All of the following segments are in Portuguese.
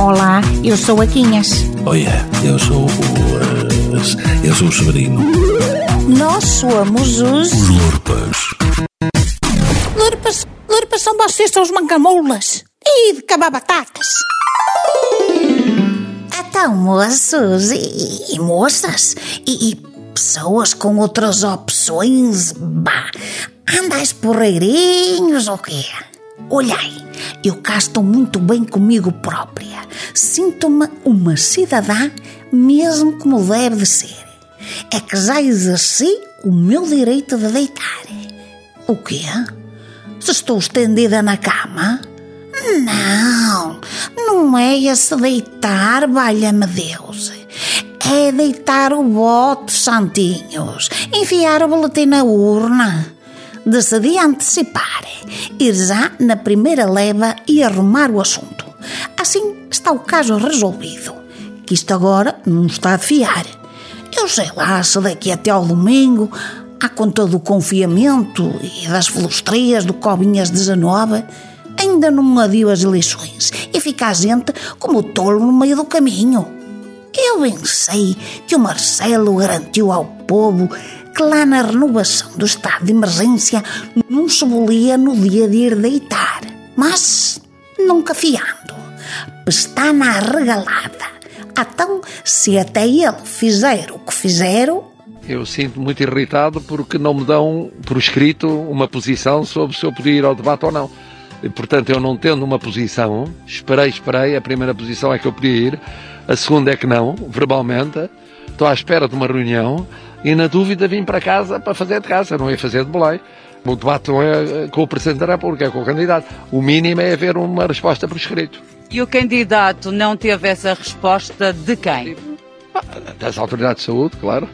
Olá, eu sou a Quinhas. Olha, eu sou o. eh, eu sou o Severino. Nós somos os. Os Lurpas. Lurpas, Lurpas são vocês, são os mancamoulas. E de cabar batatas. Então, moços e, e moças e, e pessoas com outras opções, bah, andais porreirinhos ou quê? Olhai, eu cá estou muito bem comigo própria. Sinto-me uma cidadã mesmo como deve de ser. É que já exerci o meu direito de deitar. O quê? Se estou estendida na cama? Não, não é esse deitar, valha-me Deus. É deitar o bote, santinhos, enfiar o boletim na urna. Decidi antecipar, ir já na primeira leva e arrumar o assunto. Assim está o caso resolvido, que isto agora não está a fiar. Eu sei lá se daqui até ao domingo, à conta do confiamento e das flustrias do Cobinhas 19, ainda não adio as eleições e fica a gente como tolo no meio do caminho. Eu bem sei que o Marcelo garantiu ao povo que lá na renovação do estado de emergência não se bolia no dia de ir deitar. Mas, nunca fiando, pestana arregalada. Então, se até ele fizer o que fizeram, Eu sinto muito irritado porque não me dão por escrito uma posição sobre se eu podia ir ao debate ou não. E, portanto, eu não tendo uma posição, esperei, esperei, a primeira posição é que eu podia ir, a segunda é que não, verbalmente, estou à espera de uma reunião e na dúvida vim para casa para fazer de casa, não ia fazer de boleio. O debate não é com o Presidente da República, é com o candidato. O mínimo é haver uma resposta por escrito. E o candidato não teve essa resposta de quem? das autoridades de saúde, claro.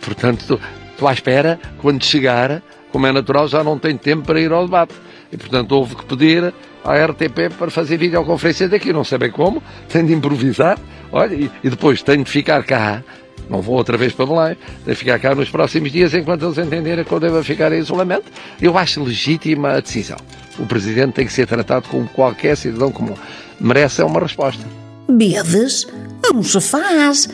Portanto, estou- estou à espera, quando chegar, como é natural, já não tenho tempo para ir ao debate. E, portanto, houve que pedir à RTP para fazer videoconferência daqui, não sei bem como, tenho de improvisar, olha, e, e depois tenho de ficar cá, não vou outra vez para Belém, de ficar cá nos próximos dias, enquanto eles entenderem que eu devo ficar em isolamento. Eu acho legítima a decisão. O Presidente tem que ser tratado como qualquer cidadão comum. Merece uma resposta. Bedes, não se faz.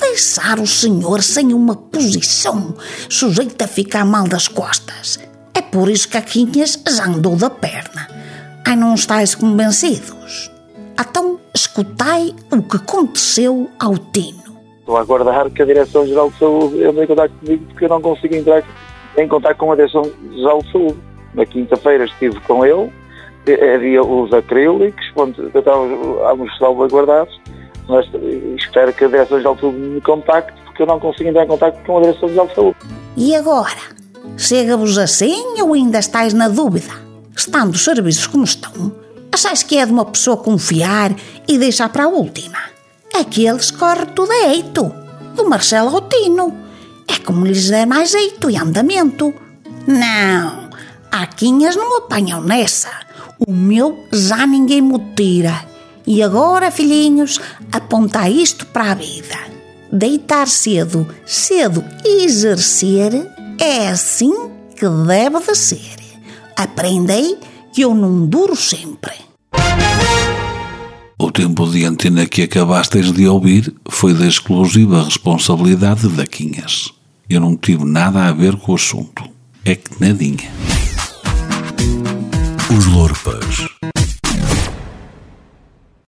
Deixar o senhor sem uma posição, sujeito a ficar mal das costas. É por isso que a Quinhas já andou da perna. Ai, não estáis convencidos? Então, escutai o que aconteceu ao Tino. Estou a aguardar que a Direção-Geral de Saúde entre em contato comigo porque eu não consigo entrar em contato com a Direção-Geral de Saúde. Na quinta-feira estive com ele, havia os acrílicos, onde estávamos salvaguardados, mas espero que a Direção-Geral de Saúde me contacte porque eu não consigo entrar em contato com a Direção-Geral de Saúde. E agora? Chega-vos assim ou ainda estáis na dúvida? Estando os serviços como estão, achais que é de uma pessoa confiar e deixar para a última? Aqueles corre tudo a eito, do Marcelo ao Tino. É como lhes der mais jeito e andamento. Não, a Quinhas não apanham nessa. O meu já ninguém me tira. E agora, filhinhos, apontar isto para a vida. Deitar cedo, cedo exercer é assim que deve de ser. Aprendei que eu não duro sempre. O tempo de antena que acabastes de ouvir foi da exclusiva responsabilidade da Quinhas. Eu não tive nada a ver com o assunto. É que nadinha. Os Lorpas.